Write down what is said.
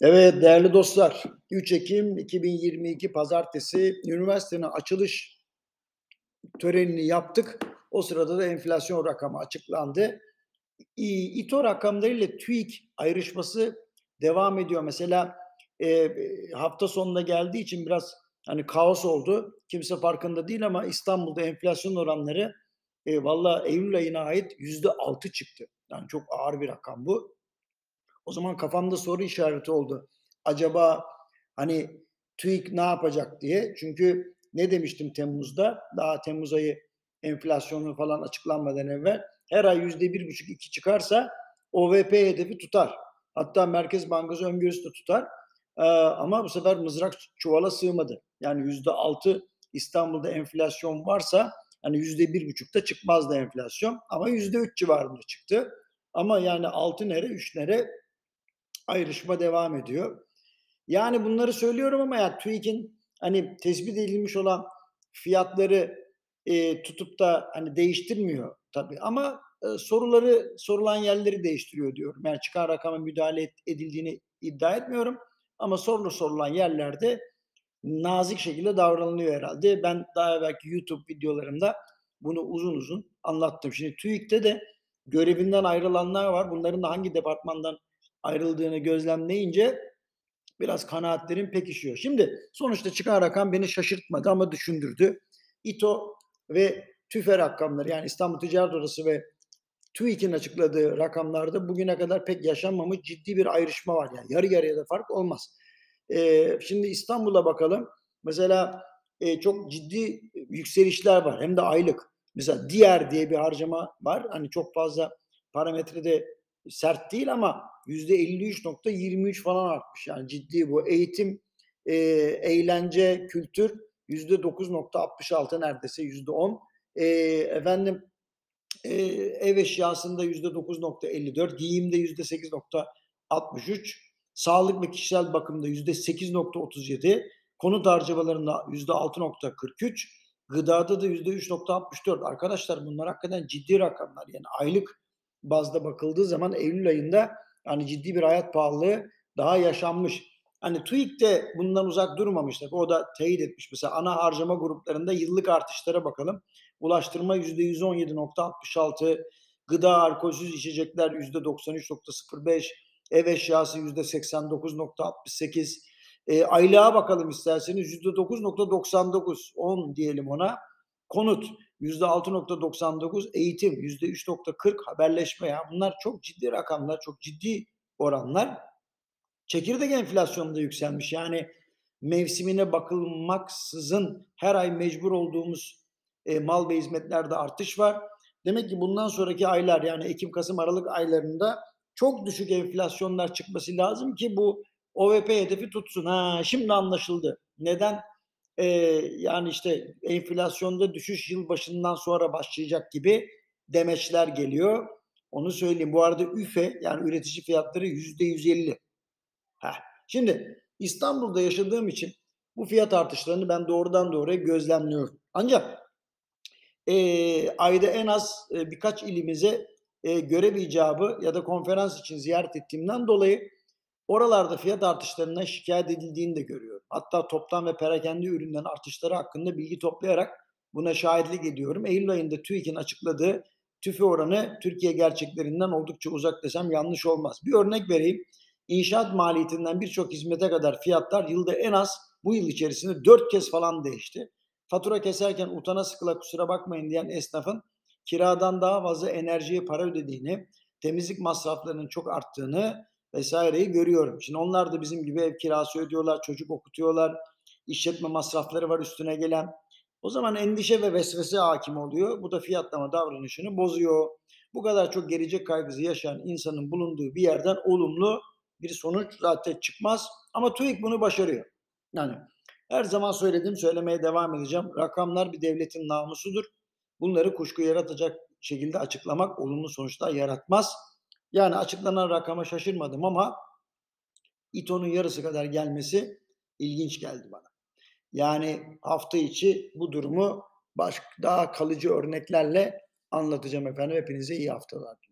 Evet değerli dostlar, 3 Ekim 2022 Pazartesi üniversitenin açılış törenini yaptık. O sırada da enflasyon rakamı açıklandı. İTO rakamlarıyla TÜİK ayrışması devam ediyor. Mesela e, hafta sonuna geldiği için biraz hani kaos oldu. Kimse farkında değil ama İstanbul'da enflasyon oranları e, valla Eylül ayına ait yüzde altı çıktı. Yani çok ağır bir rakam bu. O zaman kafamda soru işareti oldu. Acaba hani TÜİK ne yapacak diye. Çünkü ne demiştim Temmuz'da? Daha Temmuz ayı enflasyonu falan açıklanmadan evvel her ay yüzde bir buçuk iki çıkarsa OVP hedefi tutar. Hatta Merkez Bankası öngörüsü de tutar. Ee, ama bu sefer mızrak çuvala sığmadı. Yani yüzde altı İstanbul'da enflasyon varsa hani yüzde bir buçukta çıkmazdı enflasyon. Ama yüzde üç civarında çıktı. Ama yani altı nere, üç nere ayrışma devam ediyor. Yani bunları söylüyorum ama ya TÜİK'in hani tespit edilmiş olan fiyatları e, tutup da hani değiştirmiyor tabii ama e, soruları sorulan yerleri değiştiriyor diyorum. Yani çıkan rakama müdahale edildiğini iddia etmiyorum ama sorulu sorulan yerlerde nazik şekilde davranılıyor herhalde. Ben daha evvelki YouTube videolarımda bunu uzun uzun anlattım. Şimdi TÜİK'te de görevinden ayrılanlar var. Bunların da hangi departmandan ayrıldığını gözlemleyince biraz kanaatlerim pekişiyor. Şimdi sonuçta çıkan rakam beni şaşırtmadı ama düşündürdü. İTO ve TÜFE rakamları yani İstanbul Ticaret Odası ve TÜİK'in açıkladığı rakamlarda bugüne kadar pek yaşanmamış ciddi bir ayrışma var. Yani yarı yarıya da fark olmaz. Ee, şimdi İstanbul'a bakalım. Mesela e, çok ciddi yükselişler var. Hem de aylık. Mesela diğer diye bir harcama var. Hani çok fazla parametrede sert değil ama yüzde 53.23 falan artmış. Yani ciddi bu. Eğitim, e, eğlence, kültür yüzde 9.66 neredeyse yüzde 10. E, efendim e, ev eşyasında yüzde 9.54, giyimde yüzde 8.63, sağlık ve kişisel bakımda yüzde 8.37, konut harcamalarında yüzde 6.43, gıdada da yüzde 3.64. Arkadaşlar bunlar hakikaten ciddi rakamlar. Yani aylık bazda bakıldığı zaman Eylül ayında yani ciddi bir hayat pahalılığı daha yaşanmış. Hani TÜİK de bundan uzak durmamış. O da teyit etmiş. Mesela ana harcama gruplarında yıllık artışlara bakalım. Ulaştırma %117.66, gıda alkolsüz içecekler %93.05, ev eşyası %89.68, e, aylığa bakalım isterseniz %9.99, 10 diyelim ona. Konut %6.99, eğitim %3.40, haberleşme ya bunlar çok ciddi rakamlar, çok ciddi oranlar. Çekirdek enflasyonu da yükselmiş. Yani mevsimine bakılmaksızın her ay mecbur olduğumuz e, mal ve hizmetlerde artış var. Demek ki bundan sonraki aylar yani Ekim, Kasım, Aralık aylarında çok düşük enflasyonlar çıkması lazım ki bu OVP hedefi tutsun. Ha, şimdi anlaşıldı. Neden? E, yani işte enflasyonda düşüş yıl başından sonra başlayacak gibi demeçler geliyor. Onu söyleyeyim. Bu arada üfe yani üretici fiyatları yüzde yüz elli. Şimdi İstanbul'da yaşadığım için bu fiyat artışlarını ben doğrudan doğruya gözlemliyorum. Ancak e, ayda en az e, birkaç ilimize e, görev icabı ya da konferans için ziyaret ettiğimden dolayı Oralarda fiyat artışlarına şikayet edildiğini de görüyorum. Hatta toptan ve perakende ürünlerin artışları hakkında bilgi toplayarak buna şahitlik ediyorum. Eylül ayında TÜİK'in açıkladığı tüfe oranı Türkiye gerçeklerinden oldukça uzak desem yanlış olmaz. Bir örnek vereyim. İnşaat maliyetinden birçok hizmete kadar fiyatlar yılda en az bu yıl içerisinde dört kez falan değişti. Fatura keserken utana sıkıla kusura bakmayın diyen esnafın kiradan daha fazla enerjiye para ödediğini, temizlik masraflarının çok arttığını vesaireyi görüyorum. Şimdi onlar da bizim gibi ev kirası ödüyorlar, çocuk okutuyorlar, işletme masrafları var üstüne gelen. O zaman endişe ve vesvese hakim oluyor. Bu da fiyatlama davranışını bozuyor. Bu kadar çok gelecek kaygısı yaşayan insanın bulunduğu bir yerden olumlu bir sonuç zaten çıkmaz. Ama TÜİK bunu başarıyor. Yani her zaman söylediğim söylemeye devam edeceğim. Rakamlar bir devletin namusudur. Bunları kuşku yaratacak şekilde açıklamak olumlu sonuçlar yaratmaz. Yani açıklanan rakama şaşırmadım ama İTO'nun yarısı kadar gelmesi ilginç geldi bana. Yani hafta içi bu durumu başka daha kalıcı örneklerle anlatacağım efendim. Hepinize iyi haftalar.